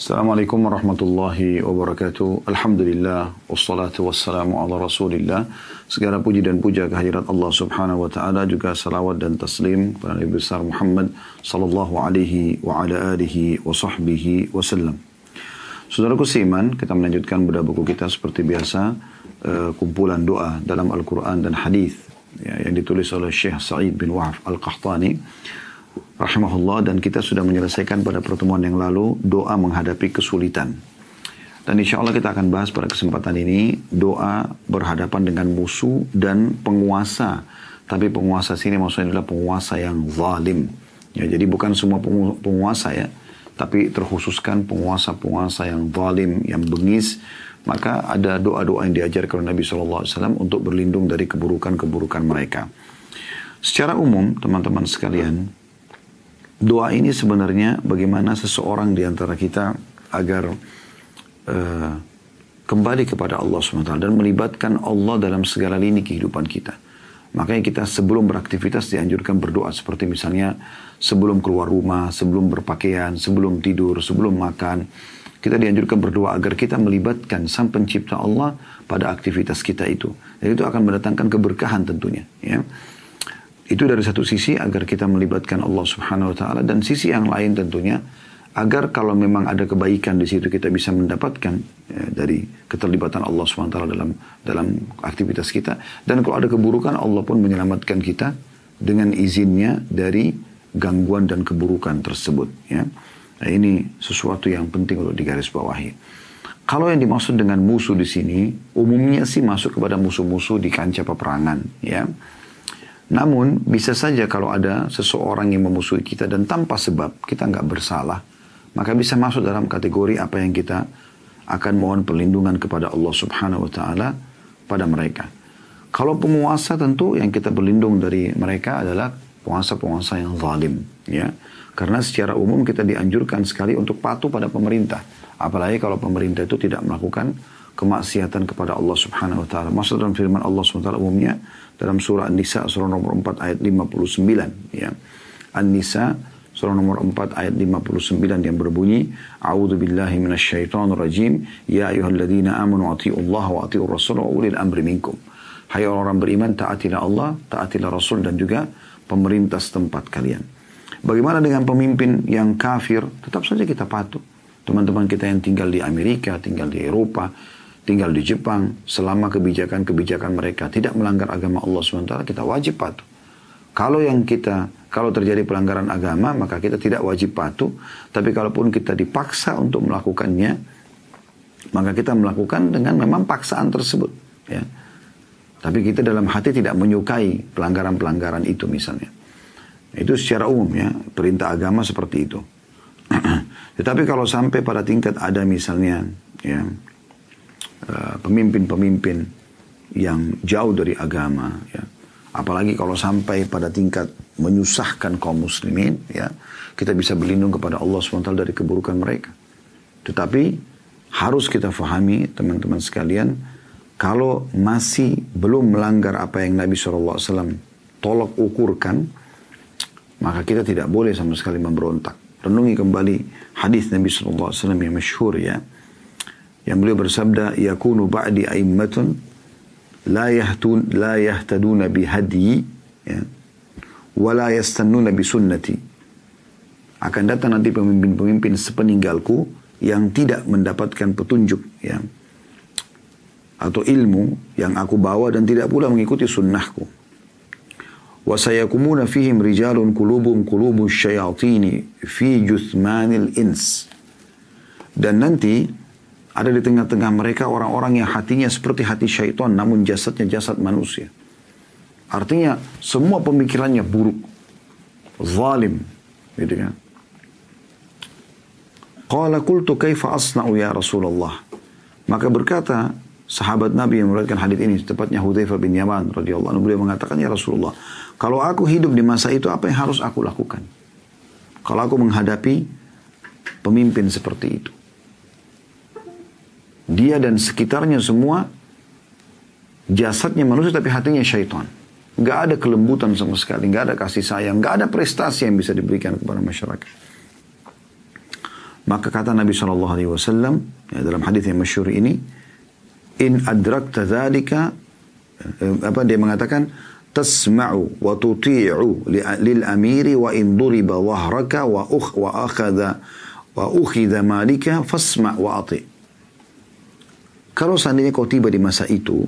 Assalamualaikum warahmatullahi wabarakatuh. Alhamdulillah wassalatu wassalamu ala Rasulillah. Segala puji dan puja kehadirat Allah Subhanahu wa taala juga salawat dan taslim kepada Nabi besar Muhammad sallallahu alaihi wa ala alihi wa sahbihi wasallam. Saudaraku seiman, kita melanjutkan bedah buku kita seperti biasa uh, kumpulan doa dalam Al-Qur'an dan hadis ya, yang ditulis oleh Syekh Sa'id bin Wahab Al-Qahtani rahimahullah dan kita sudah menyelesaikan pada pertemuan yang lalu doa menghadapi kesulitan. Dan insya Allah kita akan bahas pada kesempatan ini doa berhadapan dengan musuh dan penguasa. Tapi penguasa sini maksudnya adalah penguasa yang zalim. Ya, jadi bukan semua penguasa ya, tapi terkhususkan penguasa-penguasa yang zalim, yang bengis. Maka ada doa-doa yang diajarkan oleh Nabi SAW untuk berlindung dari keburukan-keburukan mereka. Secara umum, teman-teman sekalian, doa ini sebenarnya bagaimana seseorang di antara kita agar uh, kembali kepada Allah SWT dan melibatkan Allah dalam segala lini kehidupan kita. Makanya kita sebelum beraktivitas dianjurkan berdoa seperti misalnya sebelum keluar rumah, sebelum berpakaian, sebelum tidur, sebelum makan. Kita dianjurkan berdoa agar kita melibatkan sang pencipta Allah pada aktivitas kita itu. Dan itu akan mendatangkan keberkahan tentunya. Ya. Itu dari satu sisi agar kita melibatkan Allah Subhanahu wa taala dan sisi yang lain tentunya agar kalau memang ada kebaikan di situ kita bisa mendapatkan ya, dari keterlibatan Allah taala dalam dalam aktivitas kita dan kalau ada keburukan Allah pun menyelamatkan kita dengan izinnya dari gangguan dan keburukan tersebut ya. Nah, ini sesuatu yang penting untuk digarisbawahi. Kalau yang dimaksud dengan musuh di sini umumnya sih masuk kepada musuh-musuh di kancah peperangan ya. Namun bisa saja kalau ada seseorang yang memusuhi kita dan tanpa sebab kita nggak bersalah, maka bisa masuk dalam kategori apa yang kita akan mohon perlindungan kepada Allah Subhanahu wa taala pada mereka. Kalau penguasa tentu yang kita berlindung dari mereka adalah penguasa-penguasa yang zalim, ya. Karena secara umum kita dianjurkan sekali untuk patuh pada pemerintah, apalagi kalau pemerintah itu tidak melakukan kemaksiatan kepada Allah Subhanahu wa taala. Maksud dalam firman Allah Subhanahu wa taala umumnya dalam surah An-Nisa surah nomor 4 ayat 59 ya. An-Nisa surah nomor 4 ayat 59 yang berbunyi A'udzu billahi minasyaitonir rajim ya ayyuhalladzina amanu Allah wa atiiur rasul wa ulil amri minkum. Hai orang-orang beriman taatilah Allah, taatilah Rasul dan juga pemerintah setempat kalian. Bagaimana dengan pemimpin yang kafir? Tetap saja kita patuh. Teman-teman kita yang tinggal di Amerika, tinggal di Eropa, tinggal di Jepang, selama kebijakan-kebijakan mereka tidak melanggar agama Allah SWT, kita wajib patuh. Kalau yang kita, kalau terjadi pelanggaran agama, maka kita tidak wajib patuh. Tapi kalaupun kita dipaksa untuk melakukannya, maka kita melakukan dengan memang paksaan tersebut. Ya. Tapi kita dalam hati tidak menyukai pelanggaran-pelanggaran itu misalnya. Itu secara umum ya, perintah agama seperti itu. Tetapi kalau sampai pada tingkat ada misalnya ya Eh, pemimpin-pemimpin yang jauh dari agama ya. Apalagi kalau sampai pada tingkat menyusahkan kaum muslimin ya kita bisa berlindung kepada Allah SWT dari keburukan mereka. Tetapi harus kita fahami teman-teman sekalian kalau masih belum melanggar apa yang Nabi SAW tolak ukurkan maka kita tidak boleh sama sekali memberontak. Renungi kembali hadis Nabi SAW yang masyhur ya yang beliau bersabda yakunu ba'di aimmatun la yahtun la yahtaduna bihadi ya wa la yastannuna bi sunnati. Akan datang nanti pemimpin-pemimpin sepeninggalku yang tidak mendapatkan petunjuk ya atau ilmu yang aku bawa dan tidak pula mengikuti sunnahku. Wa sayakumuna fihim rijalun qulubum qulubus syayatini fi juthmanil ins. Dan nanti ada di tengah-tengah mereka orang-orang yang hatinya seperti hati syaitan namun jasadnya jasad manusia. Artinya semua pemikirannya buruk. Zalim. Gitu kan. Qala qultu kaifa asna'u ya Rasulullah. Maka berkata sahabat Nabi yang meriwayatkan hadis ini tepatnya Hudzaifah bin Yaman radhiyallahu anhu beliau mengatakan ya Rasulullah, kalau aku hidup di masa itu apa yang harus aku lakukan? Kalau aku menghadapi pemimpin seperti itu. Dia dan sekitarnya semua jasadnya manusia tapi hatinya syaitan. Gak ada kelembutan sama sekali, gak ada kasih sayang, gak ada prestasi yang bisa diberikan kepada masyarakat. Maka kata Nabi Shallallahu Alaihi Wasallam ya, dalam hadis yang masyur ini, in adrakta dzalika eh, apa dia mengatakan tasma'u wa tuti'u lil amiri wa in duriba wahraka wa ukh wa akhadha wa ukhidha malika fasma' wa ati. Kalau seandainya kau tiba di masa itu,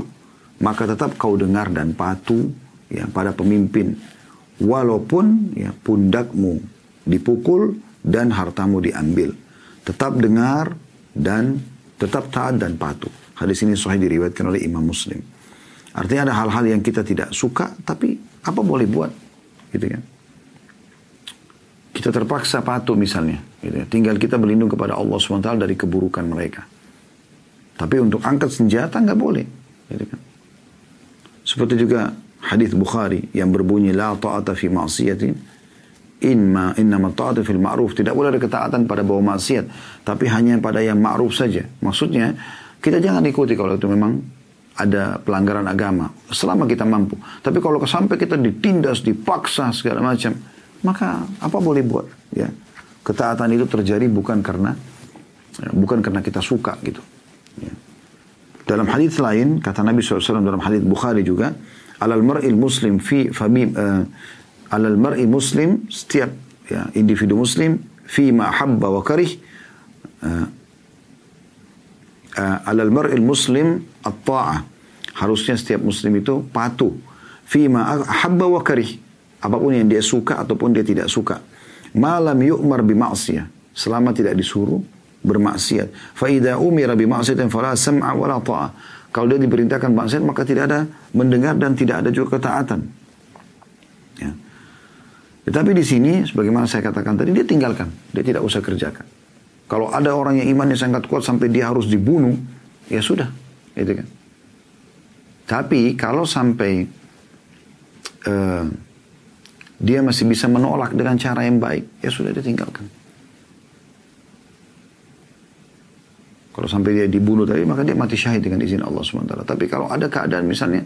maka tetap kau dengar dan patuh ya pada pemimpin walaupun ya pundakmu dipukul dan hartamu diambil. Tetap dengar dan tetap taat dan patuh. Hadis ini sahih diriwayatkan oleh Imam Muslim. Artinya ada hal-hal yang kita tidak suka, tapi apa boleh buat, gitu kan? Kita terpaksa patuh misalnya, gitu ya. tinggal kita berlindung kepada Allah swt dari keburukan mereka. Tapi untuk angkat senjata nggak boleh, gitu kan? Seperti juga hadis Bukhari yang berbunyi la ta'ata fi ma'siyatin inma innama ta'atu fil ma'ruf tidak boleh ada ketaatan pada bawah maksiat tapi hanya pada yang ma'ruf saja maksudnya kita jangan ikuti kalau itu memang ada pelanggaran agama selama kita mampu. Tapi kalau sampai kita ditindas, dipaksa segala macam, maka apa boleh buat? Ya, ketaatan itu terjadi bukan karena ya, bukan karena kita suka gitu. Dalam hadis lain kata Nabi SAW dalam hadis Bukhari juga, alal mar'il muslim fi famim uh, alal mar'i muslim setiap ya, individu muslim fi ma habba wa karih uh, uh, alal muslim at-ta'ah. Harusnya setiap muslim itu patuh. Fima habba wa karih. Apa pun yang dia suka ataupun dia tidak suka. Malam yu'mar bima'siyah. Selama tidak disuruh bermaksiat. Fa'idha umira bima'siyatin fala sam'a wala ta'ah. Kalau dia diperintahkan maksiat maka tidak ada mendengar dan tidak ada juga ketaatan. Ya. Tetapi di sini, sebagaimana saya katakan tadi, dia tinggalkan. Dia tidak usah kerjakan. Kalau ada orang yang imannya sangat kuat sampai dia harus dibunuh, ya sudah, gitu kan. Tapi kalau sampai uh, dia masih bisa menolak dengan cara yang baik, ya sudah ditinggalkan. Kalau sampai dia dibunuh tadi, maka dia mati syahid dengan izin Allah SWT. Tapi kalau ada keadaan misalnya,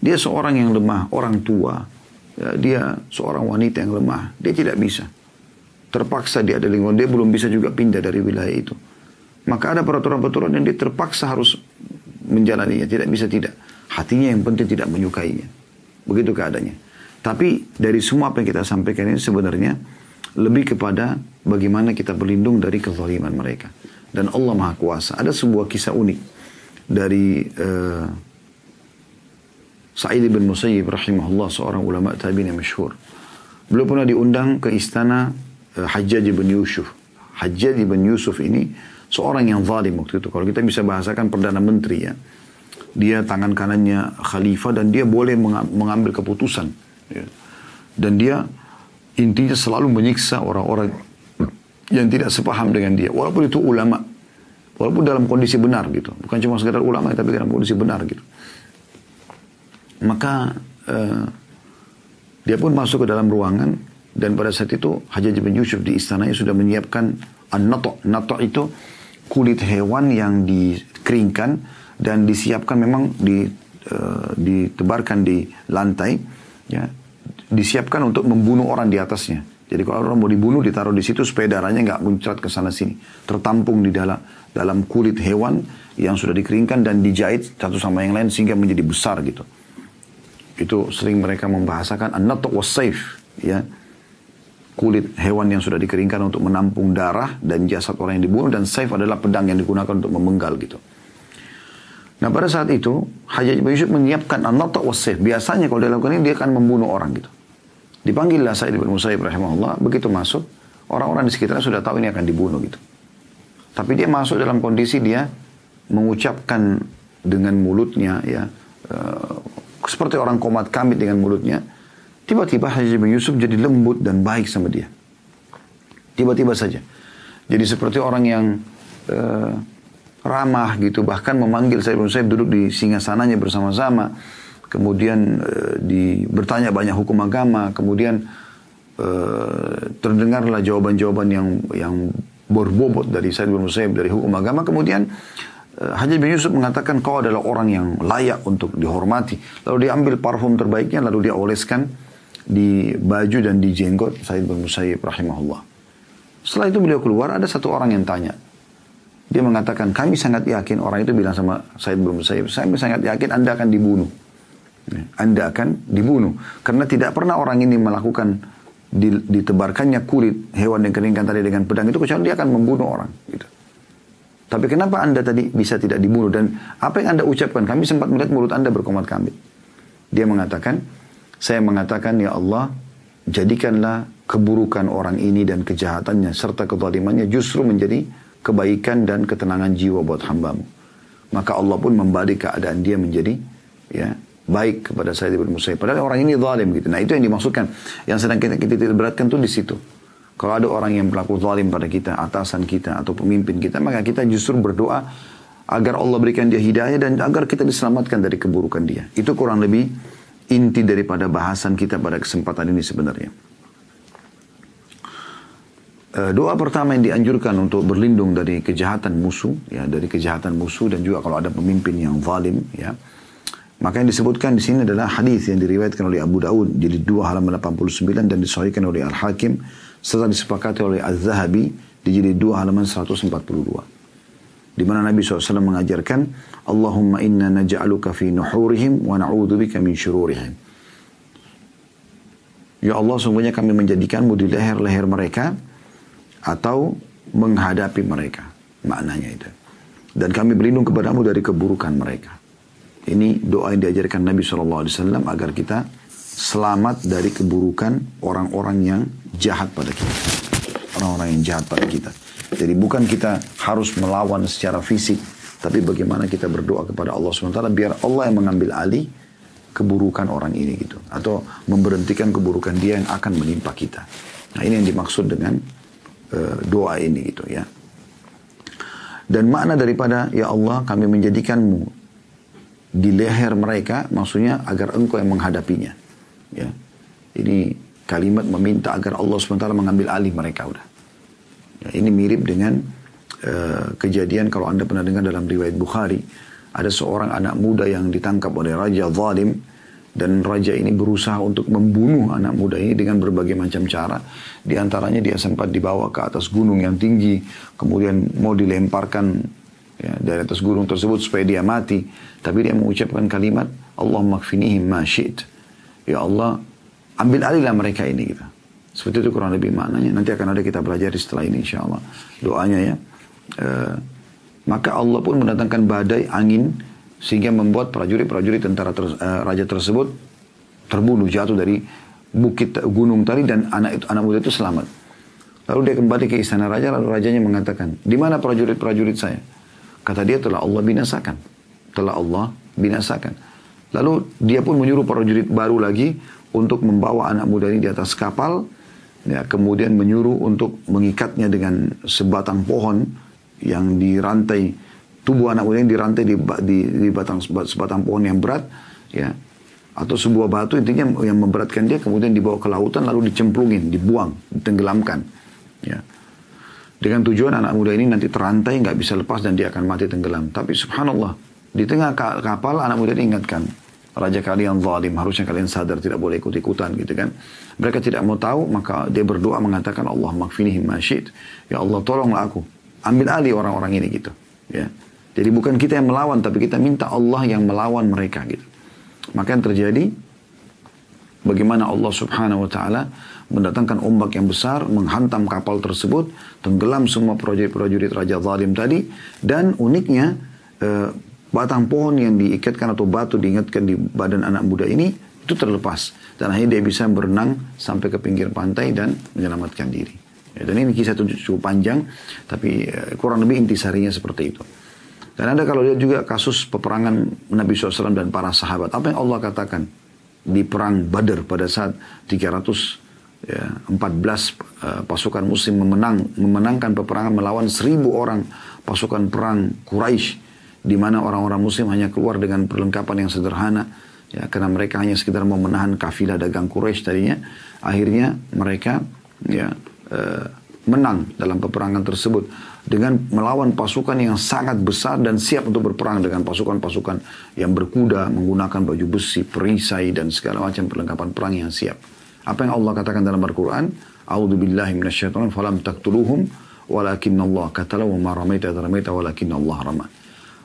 dia seorang yang lemah, orang tua, ya, dia seorang wanita yang lemah, dia tidak bisa terpaksa dia ada lingkungan dia belum bisa juga pindah dari wilayah itu. Maka ada peraturan-peraturan yang dia terpaksa harus menjalaninya, tidak bisa tidak. Hatinya yang penting tidak menyukainya. Begitu keadaannya. Tapi dari semua apa yang kita sampaikan ini sebenarnya lebih kepada bagaimana kita berlindung dari kezaliman mereka. Dan Allah Maha Kuasa. Ada sebuah kisah unik dari uh, Sa'id bin Musayyib rahimahullah seorang ulama tabi'in yang masyhur. Beliau pernah diundang ke istana uh, Hajjaj bin Yusuf. Hajjaj bin Yusuf ini seorang yang zalim waktu itu. Kalau kita bisa bahasakan Perdana Menteri ya. Dia tangan kanannya khalifah dan dia boleh mengambil keputusan. Ya. Dan dia intinya selalu menyiksa orang-orang yang tidak sepaham dengan dia. Walaupun itu ulama. Walaupun dalam kondisi benar gitu. Bukan cuma sekedar ulama tapi dalam kondisi benar gitu. Maka uh, dia pun masuk ke dalam ruangan dan pada saat itu Hajjaj bin Yusuf di istananya sudah menyiapkan an-nato. Nato itu kulit hewan yang dikeringkan dan disiapkan memang di, uh, ditebarkan di lantai. Ya, disiapkan untuk membunuh orang di atasnya. Jadi kalau orang mau dibunuh ditaruh di situ supaya darahnya nggak muncrat ke sana sini, tertampung di dalam dalam kulit hewan yang sudah dikeringkan dan dijahit satu sama yang lain sehingga menjadi besar gitu. Itu sering mereka membahasakan an-nato was safe ya kulit hewan yang sudah dikeringkan untuk menampung darah dan jasad orang yang dibunuh dan saif adalah pedang yang digunakan untuk memenggal gitu. Nah pada saat itu Hajjaj bin Yusuf menyiapkan an-nata wasif. Biasanya kalau dia lakukan ini dia akan membunuh orang gitu. Dipanggillah Sa'id bin Musayyib rahimahullah. Begitu masuk orang-orang di sekitarnya sudah tahu ini akan dibunuh gitu. Tapi dia masuk dalam kondisi dia mengucapkan dengan mulutnya ya uh, seperti orang komat kamit dengan mulutnya Tiba-tiba Haji bin Yusuf jadi lembut dan baik sama dia. Tiba-tiba saja. Jadi seperti orang yang uh, ramah gitu. Bahkan memanggil saya bin Yusuf duduk di singgasananya bersama-sama. Kemudian uh, di, bertanya banyak hukum agama. Kemudian uh, terdengarlah jawaban-jawaban yang yang berbobot dari Said bin Musayyib dari hukum agama. Kemudian uh, Haji bin Yusuf mengatakan kau adalah orang yang layak untuk dihormati. Lalu dia ambil parfum terbaiknya lalu dia oleskan di baju dan di jenggot Said bin Musayyib rahimahullah. Setelah itu beliau keluar, ada satu orang yang tanya. Dia mengatakan, kami sangat yakin, orang itu bilang sama Said bin Musayyib, saya sangat yakin Anda akan dibunuh. Anda akan dibunuh. Karena tidak pernah orang ini melakukan ditebarkannya kulit hewan yang keringkan tadi dengan pedang itu kecuali dia akan membunuh orang. Gitu. Tapi kenapa Anda tadi bisa tidak dibunuh? Dan apa yang Anda ucapkan? Kami sempat melihat mulut Anda berkomat kami. Dia mengatakan, saya mengatakan, Ya Allah, jadikanlah keburukan orang ini dan kejahatannya serta kezalimannya justru menjadi kebaikan dan ketenangan jiwa buat hambamu. Maka Allah pun membalik keadaan dia menjadi ya baik kepada saya bin Musayyib. Padahal orang ini zalim gitu. Nah itu yang dimaksudkan. Yang sedang kita, kita beratkan tuh di situ. Kalau ada orang yang berlaku zalim pada kita, atasan kita atau pemimpin kita, maka kita justru berdoa agar Allah berikan dia hidayah dan agar kita diselamatkan dari keburukan dia. Itu kurang lebih inti daripada bahasan kita pada kesempatan ini sebenarnya. Eh, doa pertama yang dianjurkan untuk berlindung dari kejahatan musuh, ya dari kejahatan musuh dan juga kalau ada pemimpin yang zalim, ya. Maka yang disebutkan di sini adalah hadis yang diriwayatkan oleh Abu Daud jadi 2 halaman 89 dan disahihkan oleh Al Hakim serta disepakati oleh Az-Zahabi di jilid 2 halaman 142. Di mana Nabi SAW mengajarkan, Allahumma inna naja'aluka fi nuhurihim wa na'udzubika min syururihim. Ya Allah, sungguhnya kami menjadikanmu di leher-leher mereka atau menghadapi mereka. Maknanya itu. Dan kami berlindung kepadamu dari keburukan mereka. Ini doa yang diajarkan Nabi SAW agar kita selamat dari keburukan orang-orang yang jahat pada kita. Orang-orang yang jahat pada kita. Jadi bukan kita harus melawan secara fisik, tapi bagaimana kita berdoa kepada Allah SWT biar Allah yang mengambil alih keburukan orang ini gitu. Atau memberhentikan keburukan dia yang akan menimpa kita. Nah ini yang dimaksud dengan uh, doa ini gitu ya. Dan makna daripada ya Allah kami menjadikanmu di leher mereka maksudnya agar engkau yang menghadapinya. Ya. Ini kalimat meminta agar Allah SWT mengambil alih mereka udah. Ya, ini mirip dengan uh, kejadian kalau anda pernah dengar dalam riwayat Bukhari. Ada seorang anak muda yang ditangkap oleh raja zalim dan raja ini berusaha untuk membunuh anak muda ini dengan berbagai macam cara. Di antaranya dia sempat dibawa ke atas gunung yang tinggi, kemudian mau dilemparkan ya, dari atas gunung tersebut supaya dia mati. Tapi dia mengucapkan kalimat, Allah makfinihim ma syi't. Ya Allah, ambil alihlah mereka ini gitu. Seperti itu kurang lebih maknanya. Nanti akan ada kita belajar setelah ini insya Allah. Doanya ya. E, maka Allah pun mendatangkan badai angin sehingga membuat prajurit-prajurit tentara ter, e, raja tersebut terbunuh jatuh dari bukit gunung tadi dan anak itu anak muda itu selamat. Lalu dia kembali ke istana raja lalu rajanya mengatakan, "Di mana prajurit-prajurit saya?" Kata dia telah Allah binasakan. Telah Allah binasakan. Lalu dia pun menyuruh prajurit baru lagi untuk membawa anak muda ini di atas kapal. Ya, kemudian menyuruh untuk mengikatnya dengan sebatang pohon yang dirantai tubuh anak muda ini dirantai di, di, di batang sebatang pohon yang berat ya atau sebuah batu intinya yang memberatkan dia kemudian dibawa ke lautan lalu dicemplungin dibuang ditenggelamkan ya dengan tujuan anak muda ini nanti terantai nggak bisa lepas dan dia akan mati tenggelam tapi subhanallah di tengah kapal anak muda ini ingatkan raja kalian zalim, harusnya kalian sadar tidak boleh ikut-ikutan gitu kan. Mereka tidak mau tahu, maka dia berdoa mengatakan Allah makfinihim masyid. Ya Allah tolonglah aku. Ambil alih orang-orang ini gitu. Ya. Jadi bukan kita yang melawan, tapi kita minta Allah yang melawan mereka gitu. Maka yang terjadi, bagaimana Allah subhanahu wa ta'ala mendatangkan ombak yang besar, menghantam kapal tersebut, tenggelam semua prajurit-prajurit Raja Zalim tadi, dan uniknya, eh, batang pohon yang diikatkan atau batu diingatkan di badan anak muda ini itu terlepas dan akhirnya dia bisa berenang sampai ke pinggir pantai dan menyelamatkan diri. Ya, dan ini kisah itu cukup panjang tapi eh, kurang lebih intisarinya seperti itu. Dan ada kalau lihat juga kasus peperangan Nabi SAW dan para sahabat. Apa yang Allah katakan di perang Badar pada saat 314 ya, uh, pasukan muslim memenang, memenangkan peperangan melawan seribu orang pasukan perang Quraisy di mana orang-orang muslim hanya keluar dengan perlengkapan yang sederhana ya karena mereka hanya sekedar mau menahan kafilah dagang Quraisy tadinya. Akhirnya mereka ya e, menang dalam peperangan tersebut dengan melawan pasukan yang sangat besar dan siap untuk berperang dengan pasukan-pasukan yang berkuda menggunakan baju besi, perisai dan segala macam perlengkapan perang yang siap. Apa yang Allah katakan dalam Al-Quran? A'udzu billahi minasyaitonir falam taqtuluhum walakin Allah katalah wa ma ramaita Allah rama.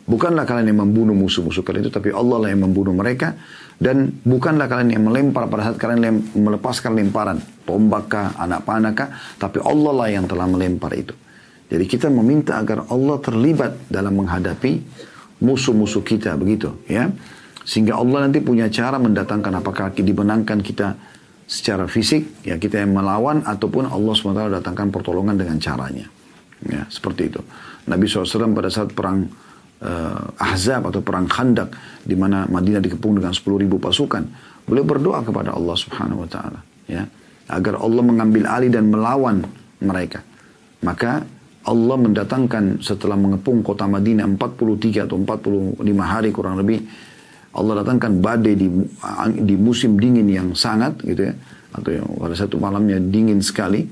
Bukanlah kalian yang membunuh musuh-musuh kalian itu, tapi Allah lah yang membunuh mereka. Dan bukanlah kalian yang melempar pada saat kalian yang melepaskan lemparan. Tombak kah, anak panah kah, tapi Allah lah yang telah melempar itu. Jadi kita meminta agar Allah terlibat dalam menghadapi musuh-musuh kita, begitu ya. Sehingga Allah nanti punya cara mendatangkan apakah dimenangkan kita secara fisik, ya kita yang melawan, ataupun Allah SWT datangkan pertolongan dengan caranya. Ya, seperti itu. Nabi SAW pada saat perang uh, Ahzab atau perang Khandak di mana Madinah dikepung dengan 10.000 pasukan. Beliau berdoa kepada Allah Subhanahu wa taala ya agar Allah mengambil alih dan melawan mereka. Maka Allah mendatangkan setelah mengepung kota Madinah 43 atau 45 hari kurang lebih Allah datangkan badai di di musim dingin yang sangat gitu ya. Atau yang pada satu malamnya dingin sekali.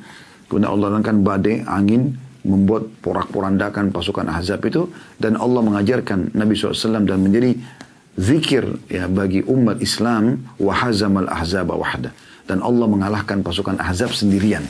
Kemudian Allah datangkan badai angin membuat porak-porandakan pasukan Ahzab itu. Dan Allah mengajarkan Nabi SAW dan menjadi zikir ya bagi umat Islam wahazamal ahzab wahda. Dan Allah mengalahkan pasukan Ahzab sendirian.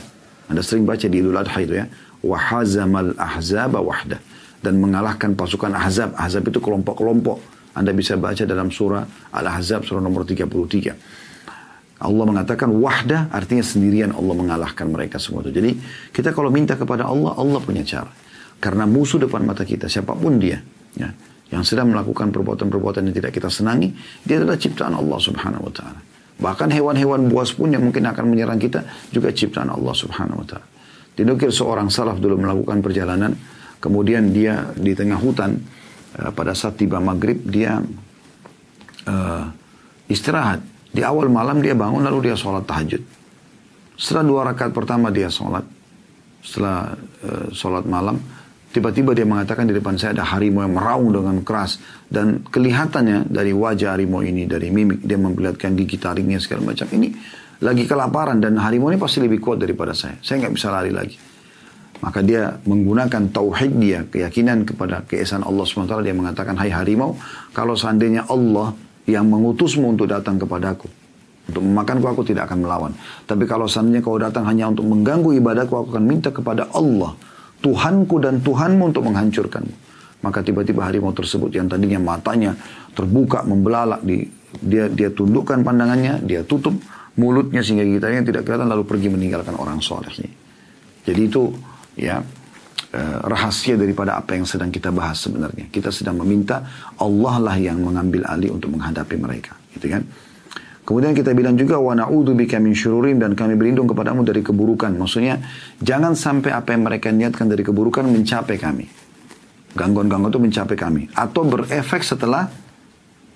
Anda sering baca di Idul Adha itu ya wahazamal ahzab wahda dan mengalahkan pasukan Ahzab. Ahzab itu kelompok-kelompok. Anda bisa baca dalam surah Al-Ahzab surah nomor 33. Allah mengatakan wahdah artinya sendirian Allah mengalahkan mereka semua itu. Jadi kita kalau minta kepada Allah, Allah punya cara. Karena musuh depan mata kita, siapa pun dia, ya, yang sedang melakukan perbuatan-perbuatan yang tidak kita senangi, dia adalah ciptaan Allah subhanahu wa ta'ala. Bahkan hewan-hewan buas pun yang mungkin akan menyerang kita, juga ciptaan Allah subhanahu wa ta'ala. Dinukir seorang salaf dulu melakukan perjalanan, kemudian dia di tengah hutan, uh, pada saat tiba maghrib, dia uh, istirahat di awal malam dia bangun lalu dia sholat tahajud. Setelah dua rakaat pertama dia sholat. Setelah uh, sholat malam. Tiba-tiba dia mengatakan di depan saya ada harimau yang meraung dengan keras. Dan kelihatannya dari wajah harimau ini, dari mimik, dia memperlihatkan gigi taringnya segala macam. Ini lagi kelaparan dan harimau ini pasti lebih kuat daripada saya. Saya nggak bisa lari lagi. Maka dia menggunakan tauhid dia, keyakinan kepada keesaan Allah SWT. Dia mengatakan, hai harimau, kalau seandainya Allah yang mengutusmu untuk datang kepadaku. Untuk memakanku aku tidak akan melawan. Tapi kalau seandainya kau datang hanya untuk mengganggu ibadahku, aku akan minta kepada Allah. Tuhanku dan Tuhanmu untuk menghancurkanmu. Maka tiba-tiba harimau tersebut yang tadinya matanya terbuka, membelalak. Di, dia, dia tundukkan pandangannya, dia tutup mulutnya sehingga gigitannya tidak kelihatan lalu pergi meninggalkan orang soleh. Jadi itu ya Eh, rahasia daripada apa yang sedang kita bahas sebenarnya. Kita sedang meminta Allah lah yang mengambil alih untuk menghadapi mereka, gitu kan? Kemudian kita bilang juga wa na'udzubika min syururim dan kami berlindung kepadamu dari keburukan. Maksudnya jangan sampai apa yang mereka niatkan dari keburukan mencapai kami. Gangguan-gangguan itu mencapai kami atau berefek setelah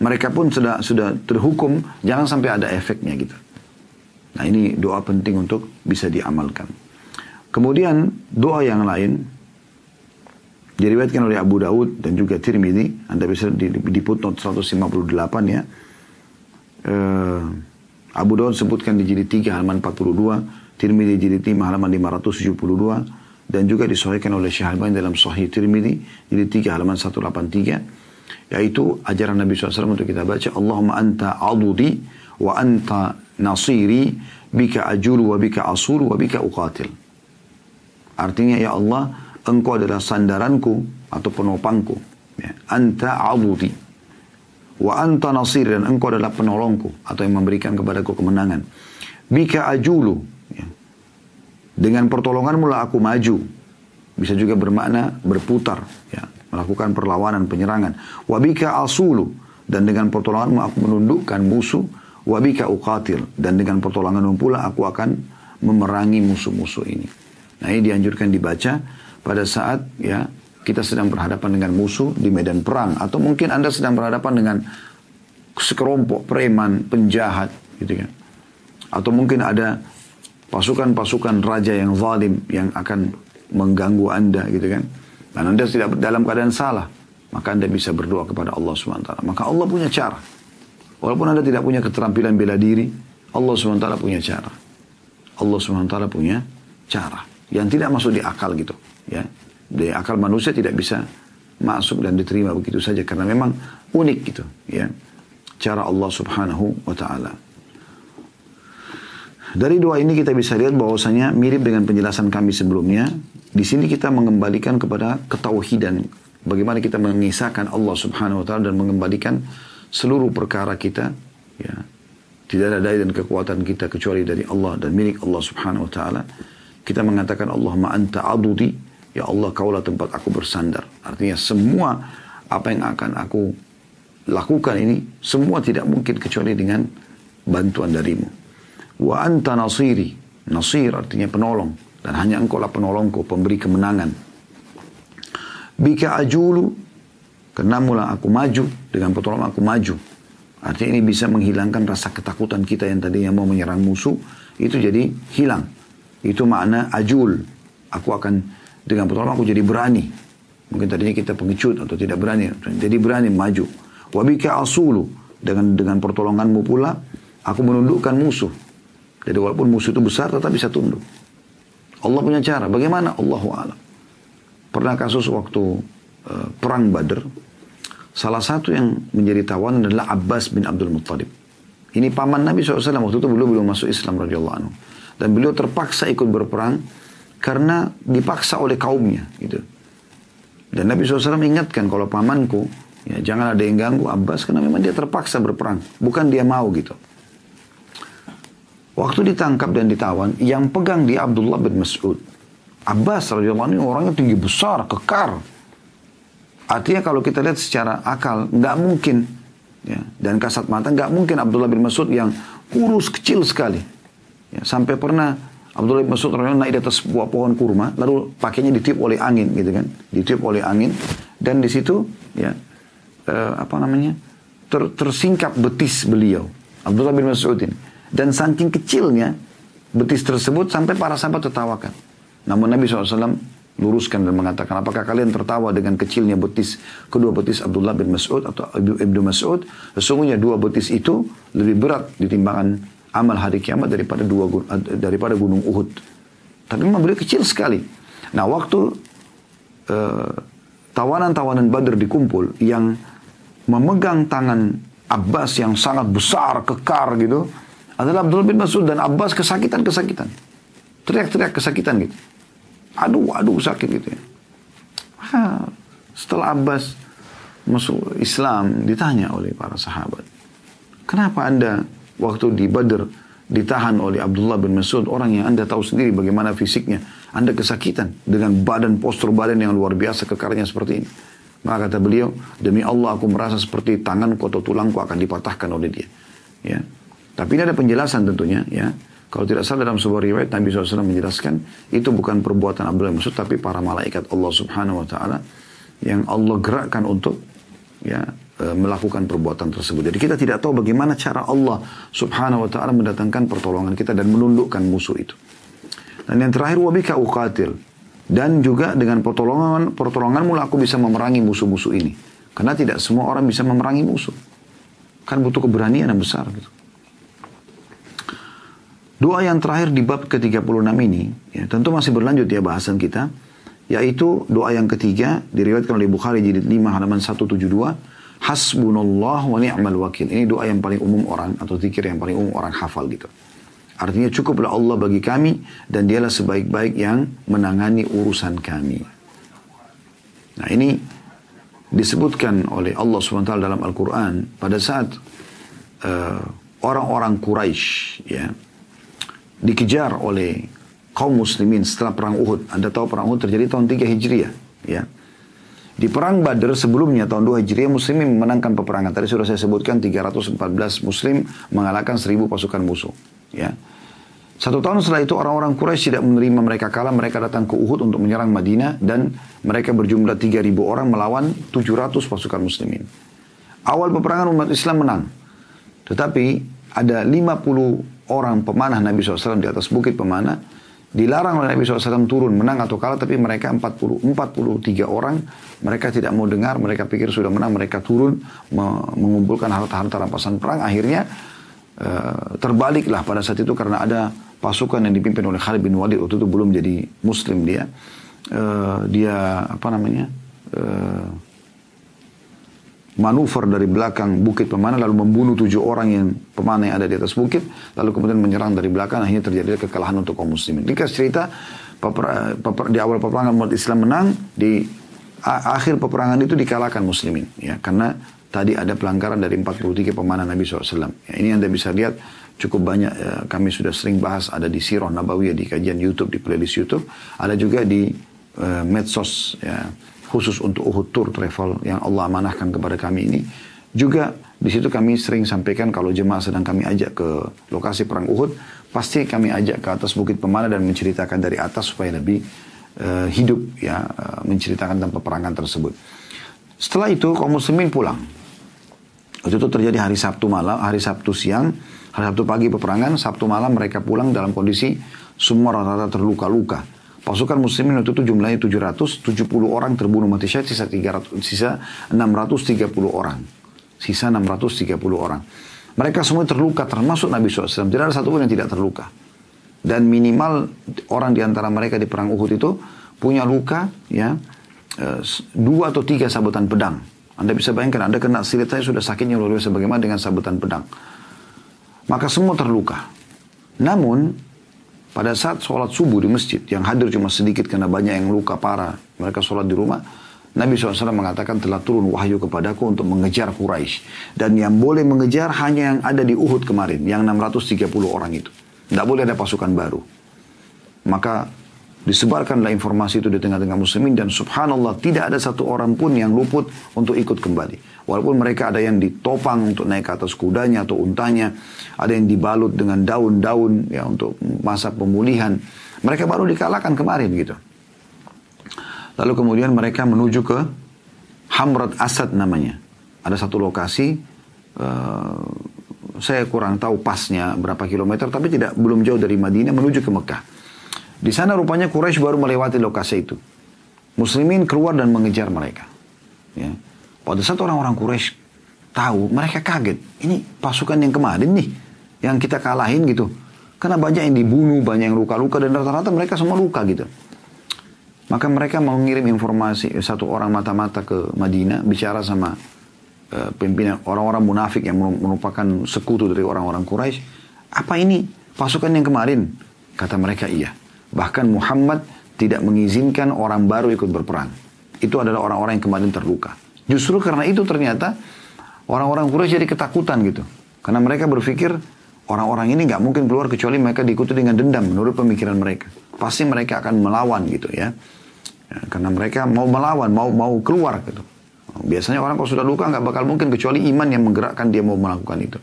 mereka pun sudah sudah terhukum, jangan sampai ada efeknya gitu. Nah, ini doa penting untuk bisa diamalkan. Kemudian doa yang lain Diriwayatkan oleh Abu Daud dan juga Tirmidzi, Anda bisa di, di footnote 158 ya. Uh, Abu Daud sebutkan di jilid 3 halaman 42, Tirmidzi jilid 5 halaman 572 dan juga disahihkan oleh Syekh Albani dalam Sahih Tirmidzi jilid 3 halaman 183 yaitu ajaran Nabi SAW untuk kita baca Allahumma anta adudi wa anta nasiri bika ajulu wa bika asulu wa bika uqatil artinya ya Allah engkau adalah sandaranku atau penopangku. Ya. Anta abudi. Wa anta nasir dan engkau adalah penolongku atau yang memberikan kepadaku kemenangan. Bika ajulu. Ya. Dengan pertolonganmu lah aku maju. Bisa juga bermakna berputar. Ya. Melakukan perlawanan, penyerangan. Wabika asulu. Dan dengan pertolonganmu aku menundukkan musuh. Wabika uqatil. Dan dengan pertolonganmu pula aku akan memerangi musuh-musuh ini. Nah ini dianjurkan dibaca pada saat ya kita sedang berhadapan dengan musuh di medan perang atau mungkin Anda sedang berhadapan dengan sekelompok preman, penjahat gitu kan. Atau mungkin ada pasukan-pasukan raja yang zalim yang akan mengganggu Anda gitu kan. Dan Anda tidak dalam keadaan salah, maka Anda bisa berdoa kepada Allah SWT. Maka Allah punya cara. Walaupun Anda tidak punya keterampilan bela diri, Allah SWT punya cara. Allah SWT punya cara yang tidak masuk di akal gitu ya dari akal manusia tidak bisa masuk dan diterima begitu saja karena memang unik gitu ya cara Allah Subhanahu wa taala. Dari doa ini kita bisa lihat bahwasanya mirip dengan penjelasan kami sebelumnya. Di sini kita mengembalikan kepada ketauhidan. Bagaimana kita mengisahkan Allah subhanahu wa ta'ala dan mengembalikan seluruh perkara kita. Ya, tidak ada daya dan kekuatan kita kecuali dari Allah dan milik Allah subhanahu wa ta'ala. Kita mengatakan Allahumma anta adudi. Ya Allah kaulah tempat aku bersandar. Artinya semua apa yang akan aku lakukan ini. Semua tidak mungkin kecuali dengan bantuan darimu. Wa anta nasiri. Nasir artinya penolong. Dan hanya engkau lah penolongku, pemberi kemenangan. Bika ajulu. Karena mula aku maju. Dengan pertolongan aku maju. Artinya ini bisa menghilangkan rasa ketakutan kita yang tadinya mau menyerang musuh. Itu jadi hilang. Itu makna ajul. Aku akan dengan pertolongan aku jadi berani. Mungkin tadinya kita pengecut atau tidak berani. Jadi berani maju. Wabika asulu. Dengan dengan pertolonganmu pula, aku menundukkan musuh. Jadi walaupun musuh itu besar tetap bisa tunduk. Allah punya cara. Bagaimana? Allahu a'lam. Pernah kasus waktu uh, perang Badr, salah satu yang menjadi tawanan adalah Abbas bin Abdul Muttalib. Ini paman Nabi SAW waktu itu beliau belum masuk Islam radhiyallahu anhu. Dan beliau terpaksa ikut berperang karena dipaksa oleh kaumnya gitu. Dan Nabi SAW ingatkan kalau pamanku, ya jangan ada yang ganggu Abbas karena memang dia terpaksa berperang, bukan dia mau gitu. Waktu ditangkap dan ditawan, yang pegang di Abdullah bin Mas'ud. Abbas radhiyallahu anhu orangnya tinggi besar, kekar. Artinya kalau kita lihat secara akal, nggak mungkin ya, dan kasat mata nggak mungkin Abdullah bin Mas'ud yang kurus kecil sekali. Ya, sampai pernah Abdullah bin Mas'ud naik di atas sebuah pohon kurma, lalu pakainya ditiup oleh angin, gitu kan? Ditiup oleh angin, dan di situ ya eh, apa namanya ter, tersingkap betis beliau. Abdullah bin Mas'ud ini. Dan saking kecilnya betis tersebut sampai para sahabat tertawakan. Namun Nabi SAW luruskan dan mengatakan, apakah kalian tertawa dengan kecilnya betis, kedua betis Abdullah bin Mas'ud atau Ibnu Mas'ud? Sesungguhnya dua betis itu lebih berat di timbangan amal hari kiamat daripada dua daripada gunung Uhud. Tapi memang beliau kecil sekali. Nah waktu uh, tawanan-tawanan Badr dikumpul yang memegang tangan Abbas yang sangat besar, kekar gitu, adalah Abdullah bin Mas'ud dan Abbas kesakitan-kesakitan. Teriak-teriak kesakitan gitu. Aduh, aduh sakit gitu ya. Ha, setelah Abbas masuk Islam ditanya oleh para sahabat. Kenapa anda waktu di Badr ditahan oleh Abdullah bin Mas'ud orang yang anda tahu sendiri bagaimana fisiknya. Anda kesakitan dengan badan postur badan yang luar biasa kekarnya seperti ini. Maka kata beliau, demi Allah aku merasa seperti tanganku atau tulangku akan dipatahkan oleh dia. Ya, tapi ini ada penjelasan tentunya ya. Kalau tidak salah dalam sebuah riwayat Nabi SAW menjelaskan itu bukan perbuatan Abdullah maksud tapi para malaikat Allah Subhanahu Wa Taala yang Allah gerakkan untuk ya e, melakukan perbuatan tersebut. Jadi kita tidak tahu bagaimana cara Allah Subhanahu Wa Taala mendatangkan pertolongan kita dan menundukkan musuh itu. Dan yang terakhir wabika uqatil dan juga dengan pertolongan pertolongan mula aku bisa memerangi musuh-musuh ini. Karena tidak semua orang bisa memerangi musuh. Kan butuh keberanian yang besar gitu. Doa yang terakhir di bab ke-36 ini, ya, tentu masih berlanjut ya bahasan kita, yaitu doa yang ketiga, diriwayatkan oleh Bukhari jilid 5 halaman 172, Hasbunallah wa ni'mal wakil. Ini doa yang paling umum orang, atau zikir yang paling umum orang hafal gitu. Artinya cukuplah Allah bagi kami, dan dialah sebaik-baik yang menangani urusan kami. Nah ini disebutkan oleh Allah SWT dalam Al-Quran pada saat uh, orang-orang Quraisy ya, dikejar oleh kaum muslimin setelah perang Uhud. Anda tahu perang Uhud terjadi tahun 3 Hijriah, ya. Di perang Badr sebelumnya tahun 2 Hijriah muslimin memenangkan peperangan. Tadi sudah saya sebutkan 314 muslim mengalahkan 1000 pasukan musuh, ya. Satu tahun setelah itu orang-orang Quraisy tidak menerima mereka kalah. Mereka datang ke Uhud untuk menyerang Madinah dan mereka berjumlah 3000 orang melawan 700 pasukan muslimin. Awal peperangan umat Islam menang. Tetapi ada 50 orang pemanah Nabi SAW di atas bukit pemanah dilarang oleh Nabi SAW turun menang atau kalah tapi mereka 40 43 orang mereka tidak mau dengar mereka pikir sudah menang mereka turun mengumpulkan harta-harta rampasan perang. Akhirnya uh, terbaliklah pada saat itu karena ada pasukan yang dipimpin oleh Khalid bin Walid. Waktu itu belum jadi muslim dia. Uh, dia apa namanya uh, manuver dari belakang bukit pemanah lalu membunuh tujuh orang yang pemanah yang ada di atas bukit lalu kemudian menyerang dari belakang akhirnya terjadi kekalahan untuk kaum muslimin. Dikasih cerita peper, peper, di awal peperangan umat Islam menang di a, akhir peperangan itu dikalahkan muslimin ya karena tadi ada pelanggaran dari 43 pemanah Nabi SAW. Ya, ini anda bisa lihat cukup banyak ya, kami sudah sering bahas ada di Sirah Nabawiyah di kajian YouTube di playlist YouTube ada juga di uh, medsos ya khusus untuk Uhud Tour Travel yang Allah amanahkan kepada kami ini. Juga di situ kami sering sampaikan kalau jemaah sedang kami ajak ke lokasi perang Uhud, pasti kami ajak ke atas bukit pemana dan menceritakan dari atas supaya lebih uh, hidup ya uh, menceritakan tentang peperangan tersebut. Setelah itu kaum muslimin pulang. Itu terjadi hari Sabtu malam, hari Sabtu siang, hari Sabtu pagi peperangan, Sabtu malam mereka pulang dalam kondisi semua rata-rata terluka-luka Pasukan muslimin waktu itu jumlahnya 770 orang terbunuh mati syahid, sisa, 300, sisa 630 orang. Sisa 630 orang. Mereka semua terluka termasuk Nabi SAW. Tidak ada satu pun yang tidak terluka. Dan minimal orang di antara mereka di perang Uhud itu punya luka ya eh, dua atau tiga sabetan pedang. Anda bisa bayangkan Anda kena silet saya sudah sakitnya luar biasa bagaimana dengan sabetan pedang. Maka semua terluka. Namun pada saat sholat subuh di masjid, yang hadir cuma sedikit karena banyak yang luka parah, mereka sholat di rumah, Nabi SAW mengatakan telah turun wahyu kepadaku untuk mengejar Quraisy Dan yang boleh mengejar hanya yang ada di Uhud kemarin, yang 630 orang itu. Tidak boleh ada pasukan baru. Maka Disebarkanlah informasi itu di tengah-tengah muslimin dan subhanallah tidak ada satu orang pun yang luput untuk ikut kembali. Walaupun mereka ada yang ditopang untuk naik ke atas kudanya atau untanya, ada yang dibalut dengan daun-daun ya untuk masa pemulihan. Mereka baru dikalahkan kemarin gitu. Lalu kemudian mereka menuju ke Hamrat Asad namanya. Ada satu lokasi, uh, saya kurang tahu pasnya berapa kilometer, tapi tidak belum jauh dari Madinah menuju ke Mekah. Di sana rupanya Quraisy baru melewati lokasi itu. Muslimin keluar dan mengejar mereka. Ya. Pada saat orang-orang Quraisy tahu, mereka kaget. Ini pasukan yang kemarin nih, yang kita kalahin gitu. Karena banyak yang dibunuh, banyak yang luka-luka, dan rata-rata mereka semua luka gitu. Maka mereka mau ngirim informasi satu orang mata-mata ke Madinah, bicara sama uh, pimpinan orang-orang munafik yang merupakan sekutu dari orang-orang Quraisy. Apa ini pasukan yang kemarin? Kata mereka iya. Bahkan Muhammad tidak mengizinkan orang baru ikut berperang. Itu adalah orang-orang yang kemarin terluka. Justru karena itu ternyata orang-orang Quraisy jadi ketakutan gitu. Karena mereka berpikir orang-orang ini nggak mungkin keluar kecuali mereka diikuti dengan dendam menurut pemikiran mereka. Pasti mereka akan melawan gitu ya. ya karena mereka mau melawan, mau mau keluar gitu. Biasanya orang kalau sudah luka nggak bakal mungkin kecuali iman yang menggerakkan dia mau melakukan itu.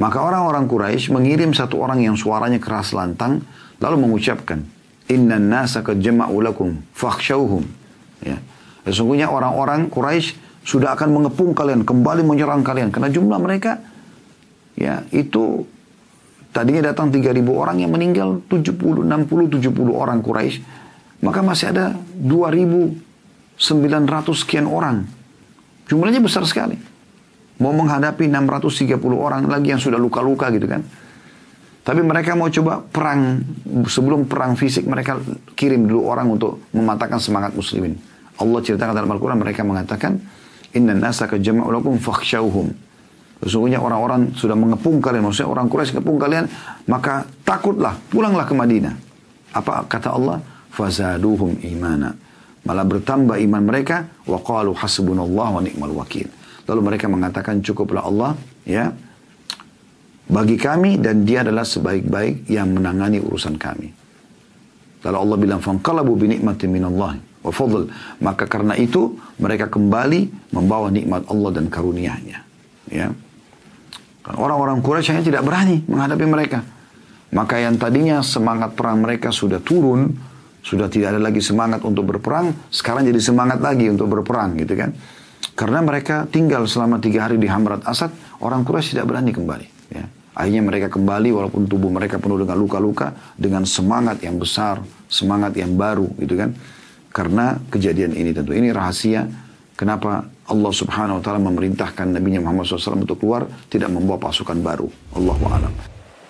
Maka orang-orang Quraisy mengirim satu orang yang suaranya keras lantang Lalu mengucapkan, Inna nasa qad jama'u. Ya. Sesungguhnya orang-orang Quraisy sudah akan mengepung kalian, kembali menyerang kalian. Karena jumlah mereka, ya itu tadinya datang 3.000 orang yang meninggal 70, 60, 70 orang Quraisy. Maka masih ada 2.900 sekian orang. Jumlahnya besar sekali. Mau menghadapi 630 orang lagi yang sudah luka-luka gitu kan. Tapi mereka mau coba perang, sebelum perang fisik mereka kirim dulu orang untuk mematahkan semangat muslimin. Allah ceritakan dalam Al-Quran mereka mengatakan, Inna nasa kajama'u lakum fakhshawhum. Sesungguhnya orang-orang sudah mengepung kalian, maksudnya orang Quraisy mengepung kalian, maka takutlah, pulanglah ke Madinah. Apa kata Allah? Fazaduhum imana. Malah bertambah iman mereka, wa qalu hasbunallah wa ni'mal wakil. Lalu mereka mengatakan cukuplah Allah, ya, bagi kami dan dia adalah sebaik-baik yang menangani urusan kami. Lalu Allah bilang, "Fanqalabu bi ni'matin minallah wa fadl." Maka karena itu mereka kembali membawa nikmat Allah dan karunia-Nya. Ya. Orang-orang Quraisy hanya tidak berani menghadapi mereka. Maka yang tadinya semangat perang mereka sudah turun, sudah tidak ada lagi semangat untuk berperang, sekarang jadi semangat lagi untuk berperang gitu kan. Karena mereka tinggal selama tiga hari di Hamrat Asad, orang Quraisy tidak berani kembali. Ya. Akhirnya mereka kembali walaupun tubuh mereka penuh dengan luka-luka dengan semangat yang besar, semangat yang baru gitu kan. Karena kejadian ini tentu ini rahasia kenapa Allah Subhanahu wa taala memerintahkan Nabi Muhammad SAW untuk keluar tidak membawa pasukan baru. Allahu a'lam.